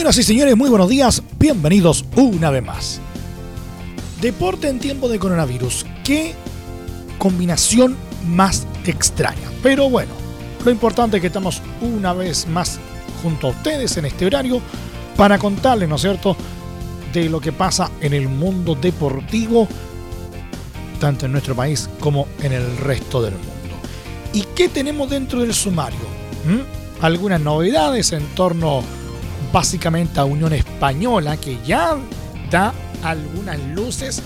Señoras y señores, muy buenos días, bienvenidos una vez más. Deporte en tiempo de coronavirus, qué combinación más extraña. Pero bueno, lo importante es que estamos una vez más junto a ustedes en este horario para contarles, ¿no es cierto?, de lo que pasa en el mundo deportivo, tanto en nuestro país como en el resto del mundo. ¿Y qué tenemos dentro del sumario? ¿Mm? Algunas novedades en torno básicamente a Unión Española, que ya da algunas luces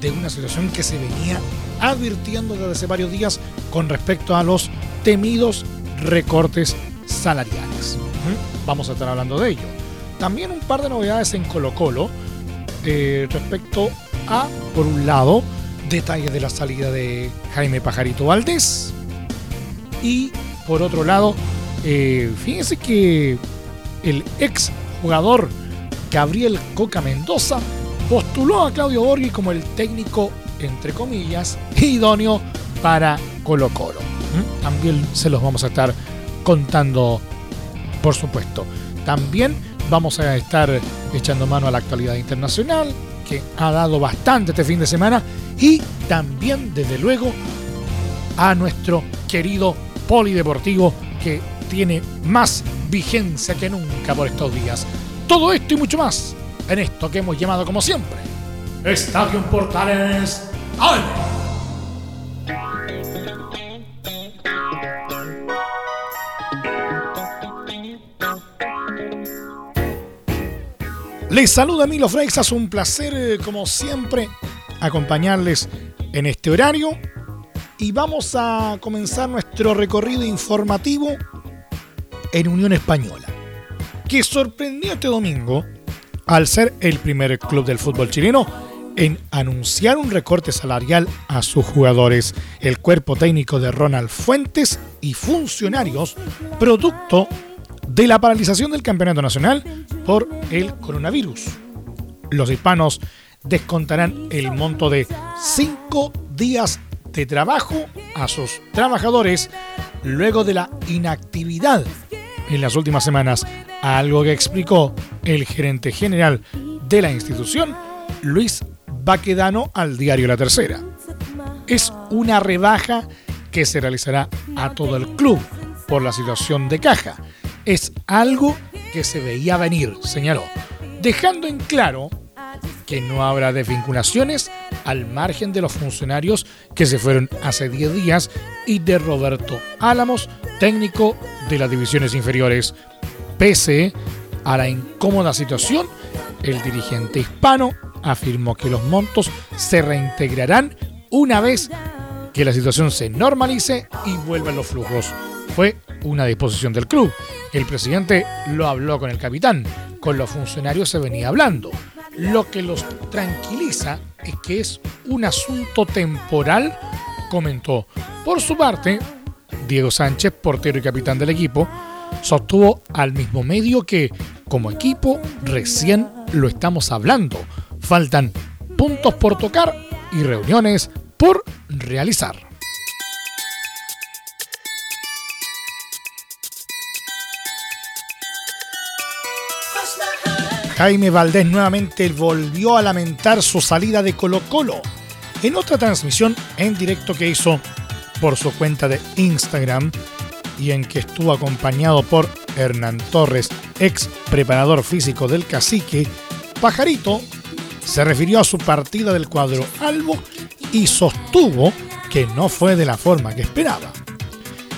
de una situación que se venía advirtiendo desde hace varios días con respecto a los temidos recortes salariales. Vamos a estar hablando de ello. También un par de novedades en Colo Colo eh, respecto a, por un lado, detalles de la salida de Jaime Pajarito Valdés y por otro lado, eh, fíjense que el ex jugador Gabriel Coca Mendoza postuló a Claudio Borghi como el técnico, entre comillas, idóneo para Colo Colo. ¿Mm? También se los vamos a estar contando, por supuesto. También vamos a estar echando mano a la actualidad internacional, que ha dado bastante este fin de semana, y también, desde luego, a nuestro querido polideportivo que tiene más vigencia que nunca por estos días. Todo esto y mucho más en esto que hemos llamado como siempre Estadio Portales AM. Les saluda Milo Freixas, un placer eh, como siempre acompañarles en este horario y vamos a comenzar nuestro recorrido informativo en Unión Española, que sorprendió este domingo al ser el primer club del fútbol chileno en anunciar un recorte salarial a sus jugadores. El cuerpo técnico de Ronald Fuentes y funcionarios, producto de la paralización del campeonato nacional por el coronavirus. Los hispanos descontarán el monto de cinco días de trabajo a sus trabajadores luego de la inactividad en las últimas semanas, algo que explicó el gerente general de la institución, Luis Baquedano, al diario La Tercera. Es una rebaja que se realizará a todo el club por la situación de caja. Es algo que se veía venir, señaló, dejando en claro que no habrá desvinculaciones al margen de los funcionarios que se fueron hace 10 días y de Roberto Álamos, técnico de las divisiones inferiores. Pese a la incómoda situación, el dirigente hispano afirmó que los montos se reintegrarán una vez que la situación se normalice y vuelvan los flujos. Fue una disposición del club. El presidente lo habló con el capitán, con los funcionarios se venía hablando. Lo que los tranquiliza es que es un asunto temporal, comentó. Por su parte, Diego Sánchez, portero y capitán del equipo, sostuvo al mismo medio que, como equipo, recién lo estamos hablando. Faltan puntos por tocar y reuniones por realizar. Jaime Valdés nuevamente volvió a lamentar su salida de Colo Colo en otra transmisión en directo que hizo por su cuenta de Instagram y en que estuvo acompañado por Hernán Torres, ex preparador físico del cacique, Pajarito se refirió a su partida del cuadro Albo y sostuvo que no fue de la forma que esperaba.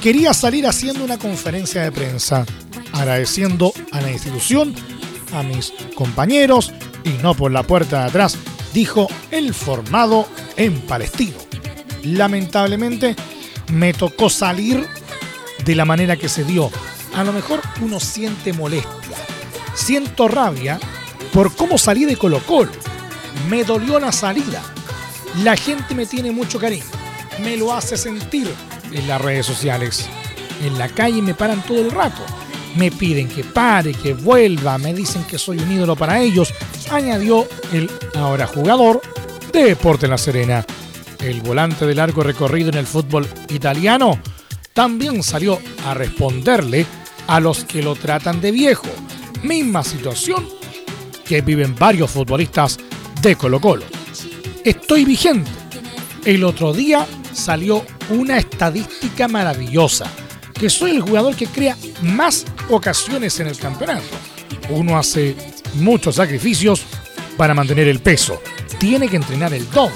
Quería salir haciendo una conferencia de prensa, agradeciendo a la institución a mis compañeros y no por la puerta de atrás, dijo el formado en Palestino. Lamentablemente me tocó salir de la manera que se dio, a lo mejor uno siente molestia. Siento rabia por cómo salí de Colo Colo. Me dolió la salida. La gente me tiene mucho cariño. Me lo hace sentir en las redes sociales. En la calle me paran todo el rato. Me piden que pare, que vuelva. Me dicen que soy un ídolo para ellos. Añadió el ahora jugador de Deporte La Serena. El volante de largo recorrido en el fútbol italiano también salió a responderle a los que lo tratan de viejo. Misma situación que viven varios futbolistas de Colo Colo. Estoy vigente. El otro día salió una estadística maravillosa, que soy el jugador que crea más ocasiones en el campeonato. Uno hace muchos sacrificios para mantener el peso. Tiene que entrenar el doble.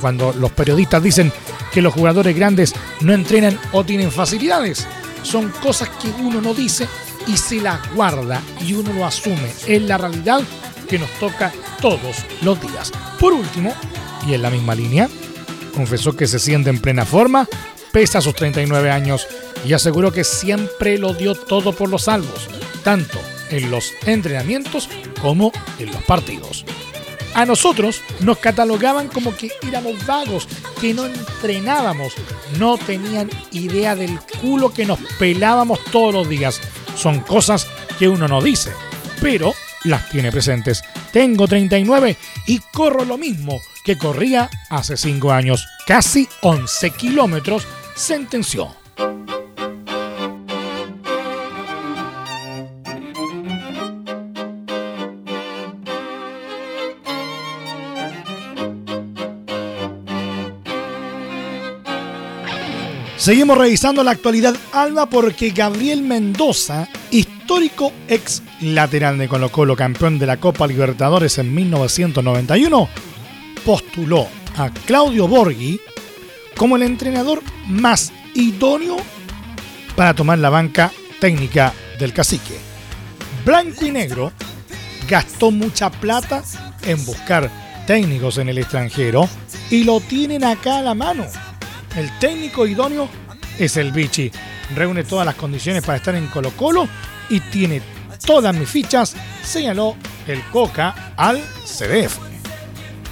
Cuando los periodistas dicen que los jugadores grandes no entrenan o tienen facilidades. Son cosas que uno no dice y se las guarda y uno lo asume. Es la realidad que nos toca todos los días. Por último, y en la misma línea, confesó que se siente en plena forma, pesa sus 39 años y aseguró que siempre lo dio todo por los salvos, tanto en los entrenamientos como en los partidos. A nosotros nos catalogaban como que éramos vagos, que no entrenábamos, no tenían idea del culo que nos pelábamos todos los días. Son cosas que uno no dice, pero las tiene presentes. Tengo 39 y corro lo mismo que corría hace 5 años, casi 11 kilómetros, sentenció. Seguimos revisando la actualidad Alba porque Gabriel Mendoza, histórico ex lateral de Colo Colo, campeón de la Copa Libertadores en 1991, postuló a Claudio Borghi como el entrenador más idóneo para tomar la banca técnica del cacique. Blanco y negro gastó mucha plata en buscar técnicos en el extranjero y lo tienen acá a la mano el técnico idóneo es el Vichy. Reúne todas las condiciones para estar en Colo Colo y tiene todas mis fichas, señaló el Coca al CDF.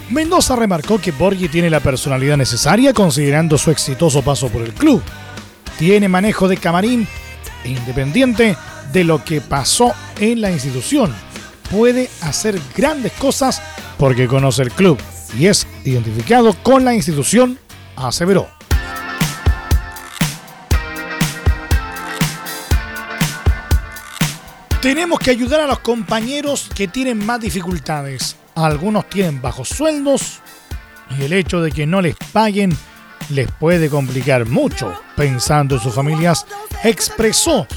Mendoza remarcó que Borghi tiene la personalidad necesaria considerando su exitoso paso por el club. Tiene manejo de camarín e independiente de lo que pasó en la institución. Puede hacer grandes cosas porque conoce el club y es identificado con la institución, aseveró. Tenemos que ayudar a los compañeros que tienen más dificultades. Algunos tienen bajos sueldos y el hecho de que no les paguen les puede complicar mucho. Pensando en sus familias, expresó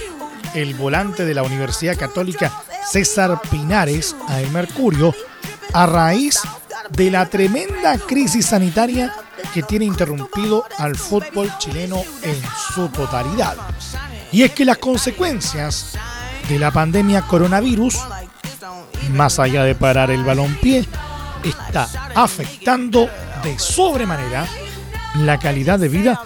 el volante de la Universidad Católica César Pinares a El Mercurio a raíz de la tremenda crisis sanitaria que tiene interrumpido al fútbol chileno en su totalidad. Y es que las consecuencias de la pandemia coronavirus, más allá de parar el balón-pie, está afectando de sobremanera la calidad de vida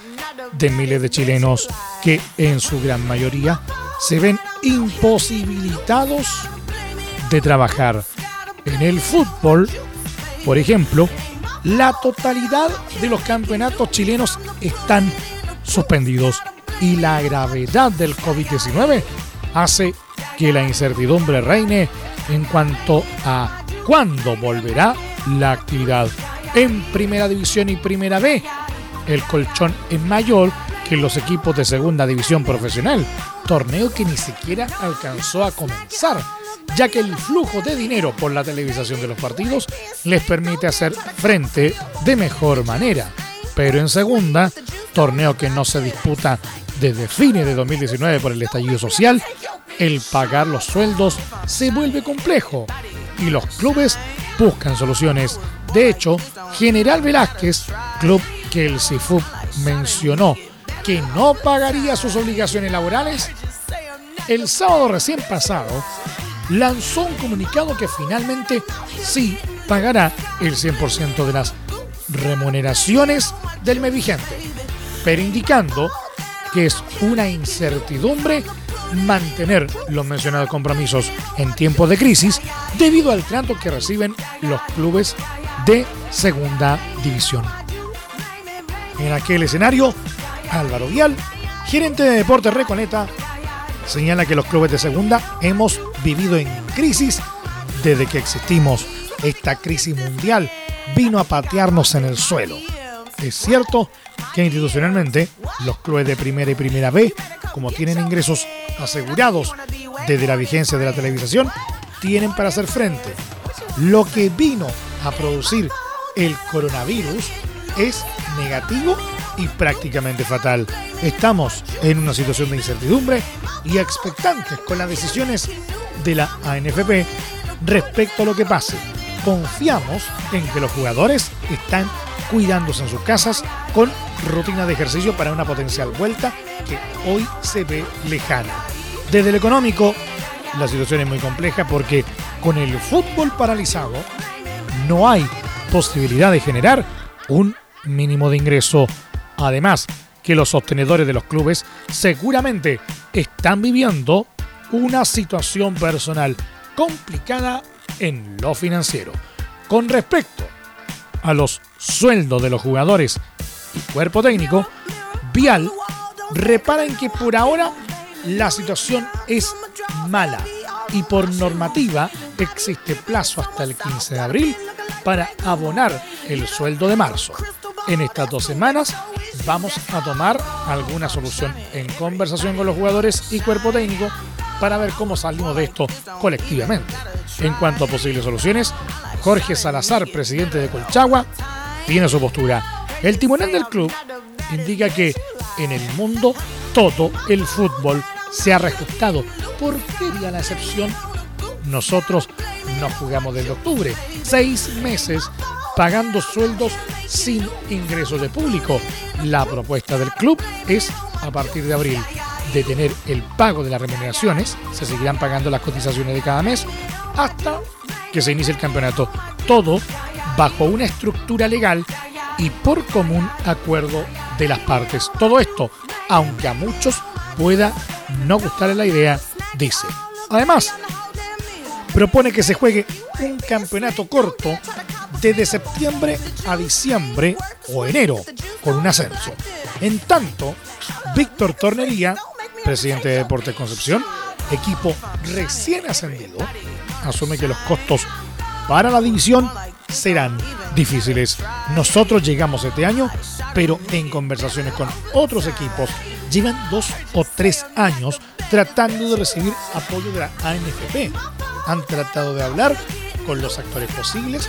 de miles de chilenos que en su gran mayoría se ven imposibilitados de trabajar. En el fútbol, por ejemplo, la totalidad de los campeonatos chilenos están suspendidos y la gravedad del COVID-19 hace que la incertidumbre reine en cuanto a cuándo volverá la actividad. En Primera División y Primera B, el colchón es mayor que los equipos de Segunda División Profesional, torneo que ni siquiera alcanzó a comenzar, ya que el flujo de dinero por la televisación de los partidos les permite hacer frente de mejor manera. Pero en Segunda, torneo que no se disputa desde fines de 2019 por el estallido social, el pagar los sueldos se vuelve complejo y los clubes buscan soluciones. De hecho, General Velázquez, club que el CIFUB mencionó que no pagaría sus obligaciones laborales, el sábado recién pasado lanzó un comunicado que finalmente sí pagará el 100% de las remuneraciones del mes vigente, pero indicando que es una incertidumbre mantener los mencionados compromisos en tiempos de crisis debido al trato que reciben los clubes de segunda división. En aquel escenario, Álvaro Vial, gerente de Deportes Reconeta, señala que los clubes de segunda hemos vivido en crisis desde que existimos. Esta crisis mundial vino a patearnos en el suelo. Es cierto que institucionalmente los clubes de primera y primera B, como tienen ingresos asegurados desde la vigencia de la televisación, tienen para hacer frente. Lo que vino a producir el coronavirus es negativo y prácticamente fatal. Estamos en una situación de incertidumbre y expectantes con las decisiones de la ANFP respecto a lo que pase. Confiamos en que los jugadores están cuidándose en sus casas con rutina de ejercicio para una potencial vuelta que hoy se ve lejana. Desde el económico, la situación es muy compleja porque con el fútbol paralizado no hay posibilidad de generar un mínimo de ingreso. Además, que los sostenedores de los clubes seguramente están viviendo una situación personal complicada en lo financiero. Con respecto a los sueldos de los jugadores y cuerpo técnico, Vial repara en que por ahora la situación es mala y por normativa existe plazo hasta el 15 de abril para abonar el sueldo de marzo. En estas dos semanas vamos a tomar alguna solución en conversación con los jugadores y cuerpo técnico para ver cómo salimos de esto colectivamente. En cuanto a posibles soluciones, Jorge Salazar, presidente de Colchagua, tiene su postura. El timonel del club indica que en el mundo todo el fútbol se ha reajustado. ¿Por qué haría la excepción? Nosotros no jugamos desde octubre, seis meses pagando sueldos sin ingresos de público. La propuesta del club es, a partir de abril, de tener el pago de las remuneraciones, se seguirán pagando las cotizaciones de cada mes, hasta que se inicie el campeonato. Todo bajo una estructura legal y por común acuerdo de las partes. Todo esto, aunque a muchos pueda no gustarle la idea, dice. Además, propone que se juegue un campeonato corto desde septiembre a diciembre o enero con un ascenso. En tanto, Víctor Tornería, presidente de Deportes Concepción, equipo recién ascendido, asume que los costos para la división serán difíciles. Nosotros llegamos este año, pero en conversaciones con otros equipos, llevan dos o tres años tratando de recibir apoyo de la ANFP. Han tratado de hablar con los actores posibles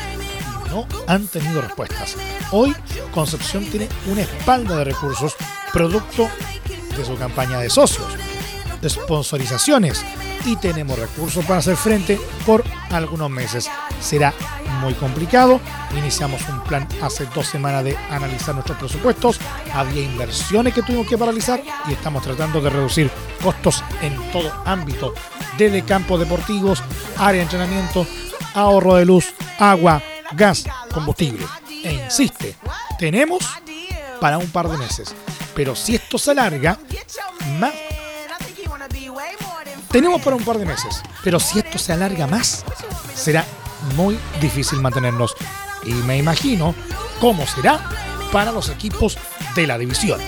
y no han tenido respuestas. Hoy Concepción tiene una espalda de recursos producto de su campaña de socios, de sponsorizaciones y tenemos recursos para hacer frente por algunos meses. Será muy complicado. Iniciamos un plan hace dos semanas de analizar nuestros presupuestos. Había inversiones que tuvimos que paralizar y estamos tratando de reducir costos en todo ámbito, desde campos deportivos, área de entrenamiento, ahorro de luz, agua, gas, combustible. E insiste, tenemos para un par de meses. Pero si esto se alarga, más tenemos para un par de meses, pero si esto se alarga más, será muy difícil mantenernos. Y me imagino cómo será para los equipos de la división.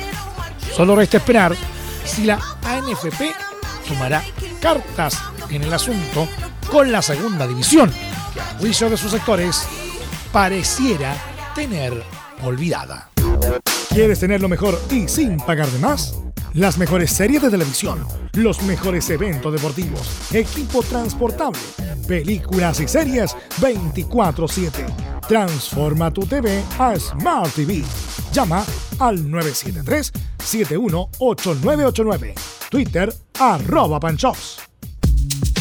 Solo resta esperar si la ANFP tomará cartas en el asunto con la segunda división, que a juicio de sus sectores pareciera tener olvidada. ¿Quieres tener lo mejor y sin pagar de más? Las mejores series de televisión, los mejores eventos deportivos, equipo transportable, películas y series 24/7. Transforma tu TV a Smart TV. Llama al 973-718989. Twitter arroba panchops.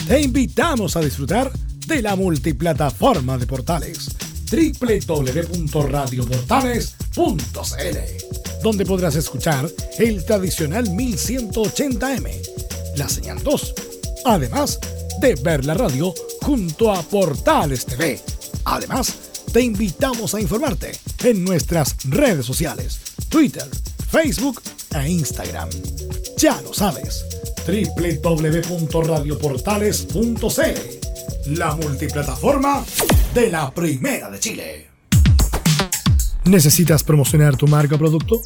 Te invitamos a disfrutar de la multiplataforma de portales www.radioportales.cl donde podrás escuchar el tradicional 1180m, la señal 2, además de ver la radio junto a Portales TV. Además, te invitamos a informarte en nuestras redes sociales, Twitter, Facebook e Instagram. Ya lo sabes, www.radioportales.cl, la multiplataforma de la Primera de Chile. ¿Necesitas promocionar tu marca o producto?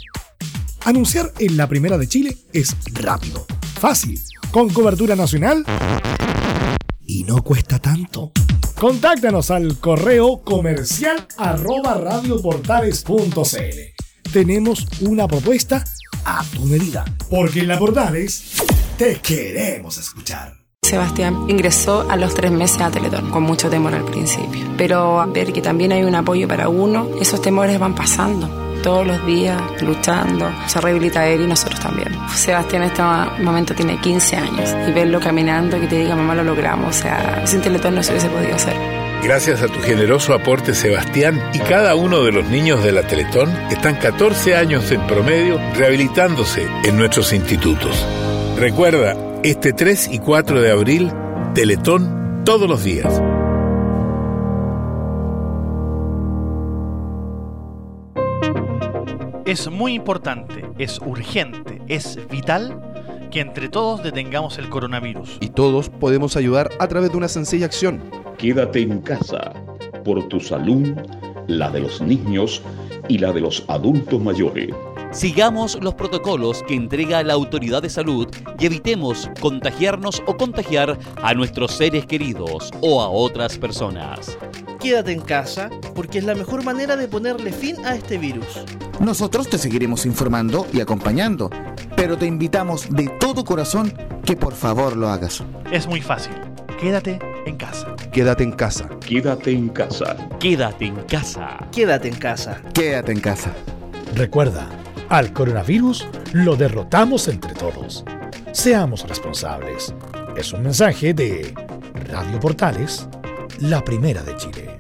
Anunciar en la Primera de Chile es rápido, fácil, con cobertura nacional y no cuesta tanto. Contáctanos al correo comercial arroba radioportales.cl. Tenemos una propuesta a tu medida, porque en la Portales te queremos escuchar. Sebastián ingresó a los tres meses a Teletón, con mucho temor al principio. Pero a ver que también hay un apoyo para uno, esos temores van pasando todos los días luchando, se rehabilita él y nosotros también. Sebastián en este momento tiene 15 años y verlo caminando, que te diga mamá lo logramos, o sea, sin Teletón no se hubiese podido hacer. Gracias a tu generoso aporte, Sebastián, y cada uno de los niños de la Teletón están 14 años en promedio rehabilitándose en nuestros institutos. Recuerda, este 3 y 4 de abril, Teletón todos los días. Es muy importante, es urgente, es vital que entre todos detengamos el coronavirus. Y todos podemos ayudar a través de una sencilla acción. Quédate en casa por tu salud, la de los niños y la de los adultos mayores. Sigamos los protocolos que entrega la autoridad de salud y evitemos contagiarnos o contagiar a nuestros seres queridos o a otras personas. Quédate en casa porque es la mejor manera de ponerle fin a este virus. Nosotros te seguiremos informando y acompañando, pero te invitamos de todo corazón que por favor lo hagas. Es muy fácil. Quédate en casa. Quédate en casa. Quédate en casa. Quédate en casa. Quédate en casa. Quédate en casa. Recuerda, al coronavirus lo derrotamos entre todos. Seamos responsables. Es un mensaje de Radio Portales, la primera de Chile.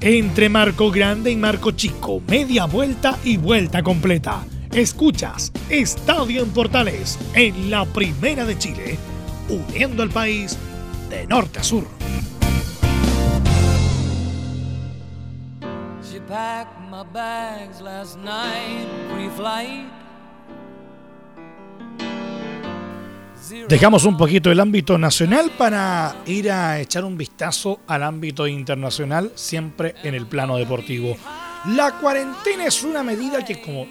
Entre Marco Grande y Marco Chico, media vuelta y vuelta completa. Escuchas Estadio en Portales en la Primera de Chile, uniendo al país de norte a sur. Dejamos un poquito el ámbito nacional para ir a echar un vistazo al ámbito internacional, siempre en el plano deportivo. La cuarentena es una medida que, como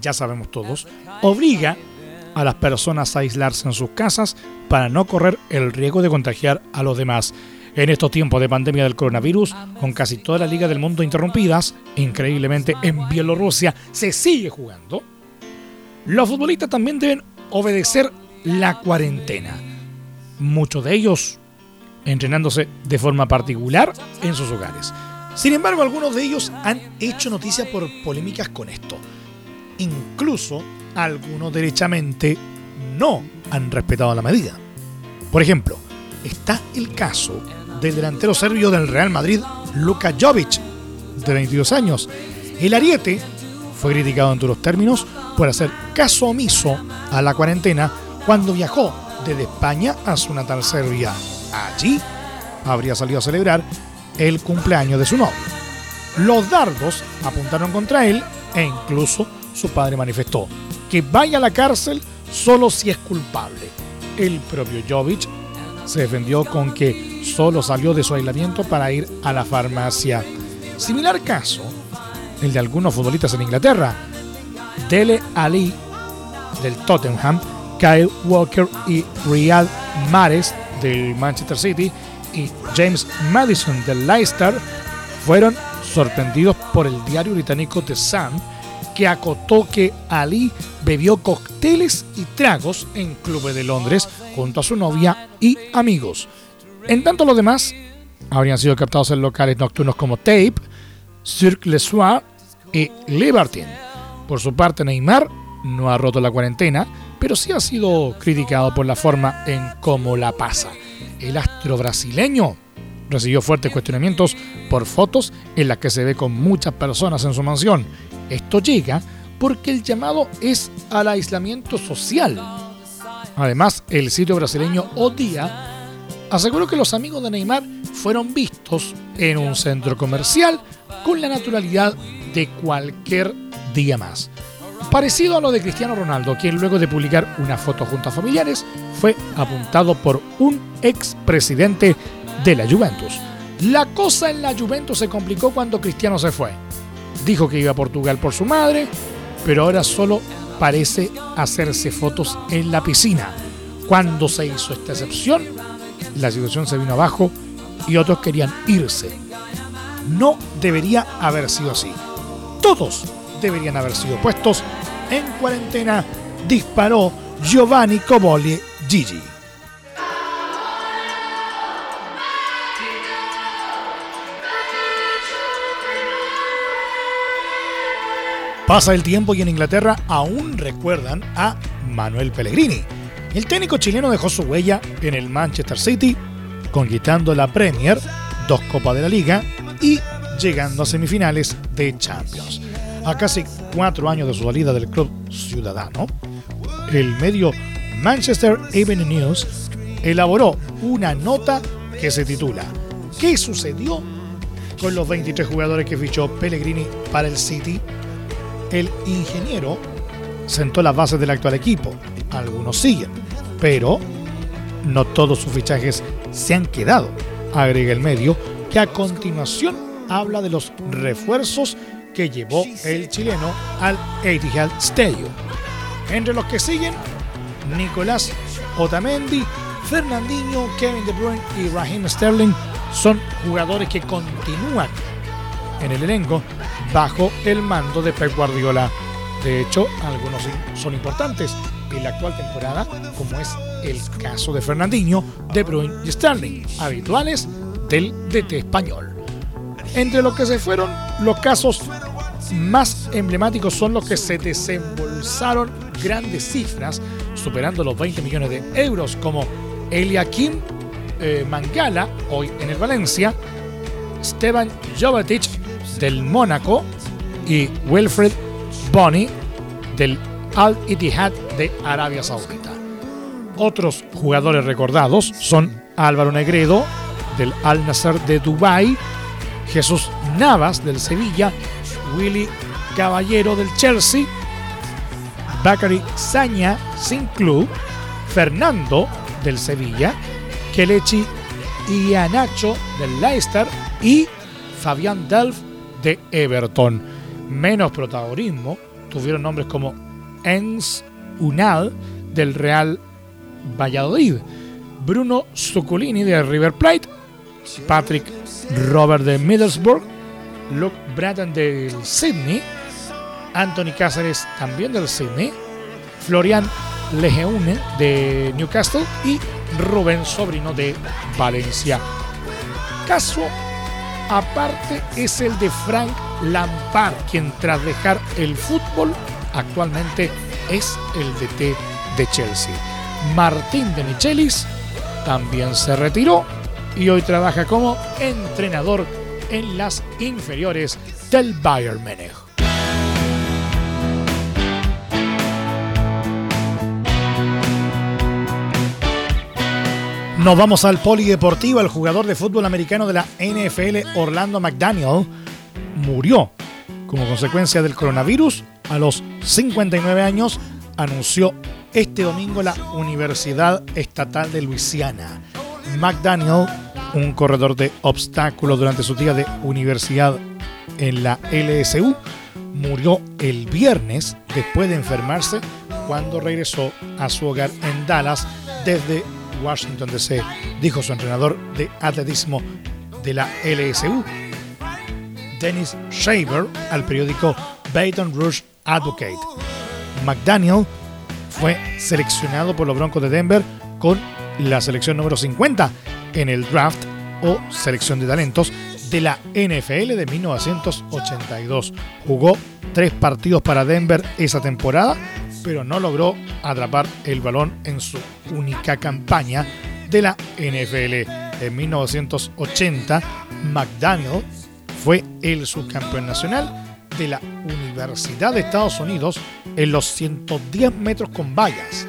ya sabemos todos, obliga a las personas a aislarse en sus casas para no correr el riesgo de contagiar a los demás. En estos tiempos de pandemia del coronavirus, con casi toda la liga del mundo interrumpidas, increíblemente en Bielorrusia se sigue jugando, los futbolistas también deben obedecer la cuarentena. Muchos de ellos entrenándose de forma particular en sus hogares. Sin embargo, algunos de ellos han hecho noticia por polémicas con esto. Incluso algunos derechamente no han respetado la medida. Por ejemplo, está el caso del delantero serbio del Real Madrid, Luka Jovic, de 22 años. El ariete fue criticado en duros términos por hacer caso omiso a la cuarentena cuando viajó desde España a su natal Serbia. Allí habría salido a celebrar el cumpleaños de su novio. Los dardos apuntaron contra él e incluso su padre manifestó que vaya a la cárcel solo si es culpable. El propio Jovic se defendió con que solo salió de su aislamiento para ir a la farmacia. Similar caso, el de algunos futbolistas en Inglaterra. Dele Ali del Tottenham Kyle Walker y Riyad Mahrez del Manchester City y James Madison del Leicester fueron sorprendidos por el diario británico The Sun, que acotó que Ali bebió cócteles y tragos en clubes de Londres junto a su novia y amigos. En tanto los demás habrían sido captados en locales nocturnos como Tape, Cirque Le Soir y Libertine. Por su parte, Neymar no ha roto la cuarentena, pero sí ha sido criticado por la forma en cómo la pasa. El astro brasileño recibió fuertes cuestionamientos por fotos en las que se ve con muchas personas en su mansión. Esto llega porque el llamado es al aislamiento social. Además, el sitio brasileño Odia aseguró que los amigos de Neymar fueron vistos en un centro comercial con la naturalidad de cualquier día más. Parecido a lo de Cristiano Ronaldo, quien luego de publicar una foto junto a familiares fue apuntado por un expresidente de la Juventus. La cosa en la Juventus se complicó cuando Cristiano se fue. Dijo que iba a Portugal por su madre, pero ahora solo parece hacerse fotos en la piscina. Cuando se hizo esta excepción, la situación se vino abajo y otros querían irse. No debería haber sido así. Todos deberían haber sido puestos en cuarentena, disparó Giovanni Coboli Gigi. Pasa el tiempo y en Inglaterra aún recuerdan a Manuel Pellegrini. El técnico chileno dejó su huella en el Manchester City, conquistando la Premier, dos Copas de la Liga y llegando a semifinales de Champions. A casi cuatro años de su salida del club ciudadano, el medio Manchester Evening News elaboró una nota que se titula ¿Qué sucedió con los 23 jugadores que fichó Pellegrini para el City? El ingeniero sentó las bases del actual equipo. Algunos siguen, pero no todos sus fichajes se han quedado. Agrega el medio que a continuación habla de los refuerzos que llevó el chileno al Etihad Stadium. Entre los que siguen, Nicolás Otamendi, Fernandinho, Kevin De Bruyne y Raheem Sterling son jugadores que continúan en el elenco bajo el mando de Pep Guardiola. De hecho, algunos son importantes en la actual temporada, como es el caso de Fernandinho, De Bruyne y Sterling, habituales del DT español. Entre los que se fueron, los casos más emblemáticos son los que se desembolsaron grandes cifras, superando los 20 millones de euros, como Eliakim eh, Mangala, hoy en el Valencia, Stevan Jovetic del Mónaco y Wilfred Bonney del Al Ittihad de Arabia Saudita. Otros jugadores recordados son Álvaro Negredo del Al Nasser de Dubái, Jesús Navas del Sevilla, Willy Caballero del Chelsea, Bakary Saña sin club, Fernando del Sevilla, Kelechi Ianacho del Leicester y Fabián Delf de Everton. Menos protagonismo tuvieron nombres como Ens Unal del Real Valladolid, Bruno Zuculini de River Plate, Patrick Robert de Middlesbrough, Luke Bratton del Sydney, Anthony Cáceres también del Sydney, Florian Lejeune de Newcastle y Rubén Sobrino de Valencia. Caso aparte es el de Frank Lampard, quien tras dejar el fútbol actualmente es el DT de Chelsea. Martín de Michelis también se retiró y hoy trabaja como entrenador en las inferiores del Bayern Múnich. Nos vamos al polideportivo. El jugador de fútbol americano de la NFL, Orlando McDaniel, murió como consecuencia del coronavirus a los 59 años, anunció este domingo la Universidad Estatal de Luisiana. McDaniel, un corredor de obstáculos durante su día de universidad en la LSU, murió el viernes después de enfermarse cuando regresó a su hogar en Dallas desde Washington DC, dijo su entrenador de atletismo de la LSU, Dennis Shaver, al periódico Baton Rouge Advocate. McDaniel fue seleccionado por los Broncos de Denver con la selección número 50 en el draft o selección de talentos de la NFL de 1982. Jugó tres partidos para Denver esa temporada, pero no logró atrapar el balón en su única campaña de la NFL. En 1980, McDaniel fue el subcampeón nacional de la Universidad de Estados Unidos en los 110 metros con vallas,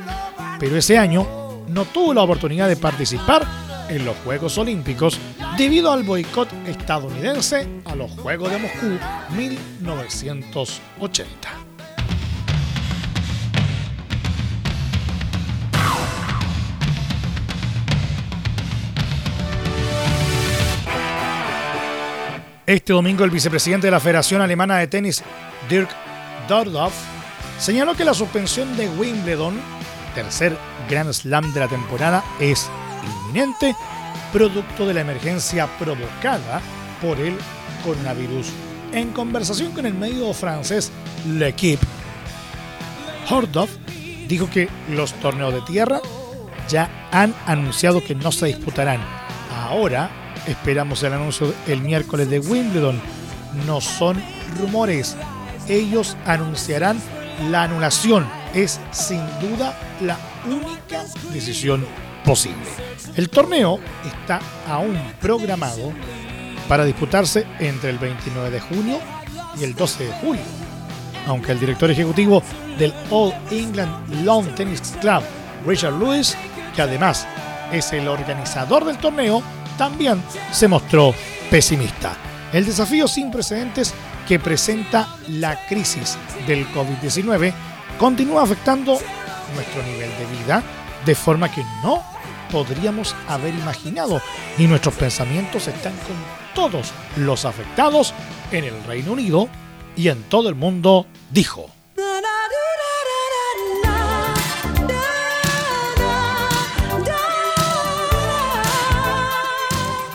pero ese año no tuvo la oportunidad de participar en los Juegos Olímpicos debido al boicot estadounidense a los Juegos de Moscú 1980. Este domingo el vicepresidente de la Federación Alemana de Tenis, Dirk Dordorf, señaló que la suspensión de Wimbledon, tercer Grand Slam de la temporada, es inminente, producto de la emergencia provocada por el coronavirus. En conversación con el medio francés L'Equipe, Hordov dijo que los torneos de tierra ya han anunciado que no se disputarán. Ahora esperamos el anuncio el miércoles de Wimbledon. No son rumores. Ellos anunciarán la anulación. Es sin duda la única decisión posible. El torneo está aún programado para disputarse entre el 29 de junio y el 12 de julio. Aunque el director ejecutivo del All England Lawn Tennis Club, Richard Lewis, que además es el organizador del torneo, también se mostró pesimista. El desafío sin precedentes que presenta la crisis del COVID-19 continúa afectando nuestro nivel de vida de forma que no podríamos haber imaginado y nuestros pensamientos están con todos los afectados en el Reino Unido y en todo el mundo, dijo.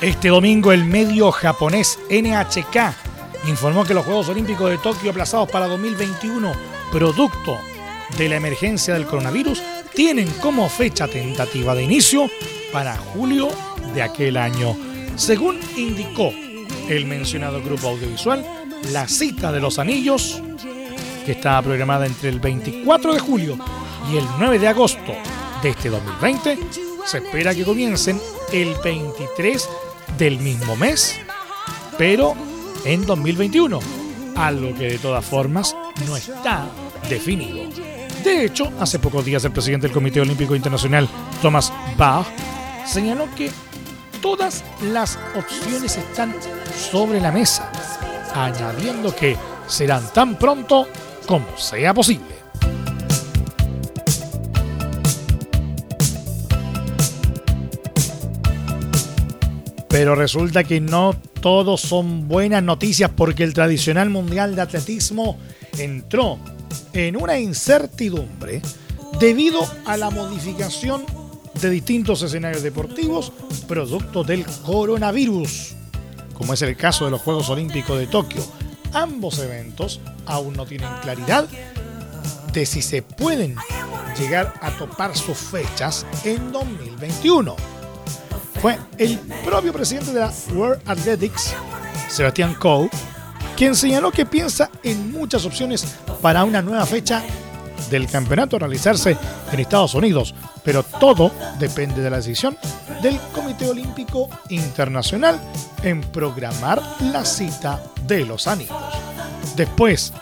Este domingo el medio japonés NHK informó que los Juegos Olímpicos de Tokio aplazados para 2021, producto de la emergencia del coronavirus, tienen como fecha tentativa de inicio para julio de aquel año. Según indicó el mencionado grupo audiovisual, la cita de los anillos, que estaba programada entre el 24 de julio y el 9 de agosto de este 2020, se espera que comiencen el 23 del mismo mes, pero en 2021, algo que de todas formas no está definido. De hecho, hace pocos días el presidente del Comité Olímpico Internacional, Thomas Bach, señaló que todas las opciones están sobre la mesa, añadiendo que serán tan pronto como sea posible. Pero resulta que no todos son buenas noticias porque el tradicional Mundial de Atletismo entró en una incertidumbre debido a la modificación de distintos escenarios deportivos producto del coronavirus, como es el caso de los Juegos Olímpicos de Tokio. Ambos eventos aún no tienen claridad de si se pueden llegar a topar sus fechas en 2021 fue el propio presidente de la World Athletics, Sebastián Coe, quien señaló que piensa en muchas opciones para una nueva fecha del campeonato realizarse en Estados Unidos, pero todo depende de la decisión del Comité Olímpico Internacional en programar la cita de los anillos. Después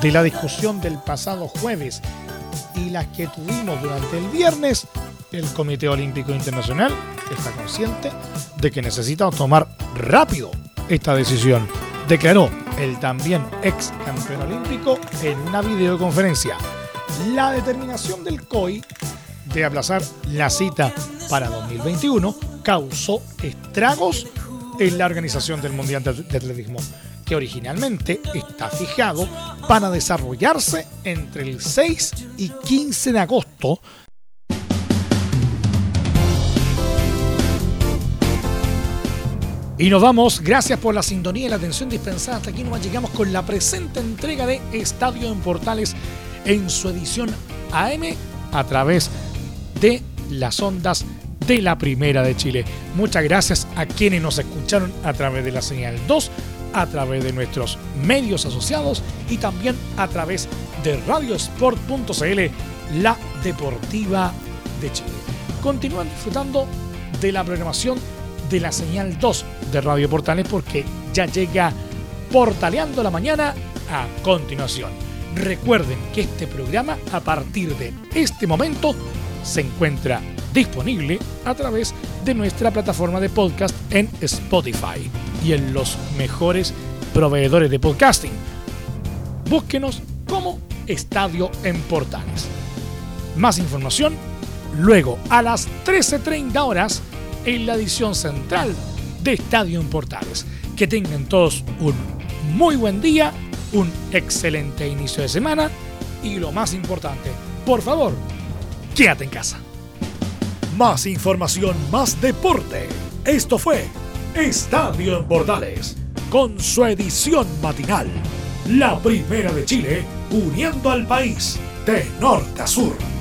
de la discusión del pasado jueves y las que tuvimos durante el viernes, el Comité Olímpico Internacional está consciente de que necesita tomar rápido esta decisión, declaró el también ex campeón olímpico en una videoconferencia. La determinación del COI de aplazar la cita para 2021 causó estragos en la organización del Mundial de Atletismo, que originalmente está fijado para desarrollarse entre el 6 y 15 de agosto Y nos vamos, gracias por la sintonía y la atención dispensada. Hasta aquí nos llegamos con la presente entrega de Estadio en Portales en su edición AM a través de las ondas de la Primera de Chile. Muchas gracias a quienes nos escucharon a través de la señal 2, a través de nuestros medios asociados y también a través de radiosport.cl, la deportiva de Chile. Continúan disfrutando de la programación de la señal 2 de Radio Portales porque ya llega Portaleando la Mañana a continuación. Recuerden que este programa a partir de este momento se encuentra disponible a través de nuestra plataforma de podcast en Spotify y en los mejores proveedores de podcasting. Búsquenos como Estadio en Portales. Más información luego a las 13.30 horas en la edición central de Estadio en Portales. Que tengan todos un muy buen día, un excelente inicio de semana y lo más importante, por favor, quédate en casa. Más información, más deporte. Esto fue Estadio en Bordales, con su edición matinal. La primera de Chile, uniendo al país de norte a sur.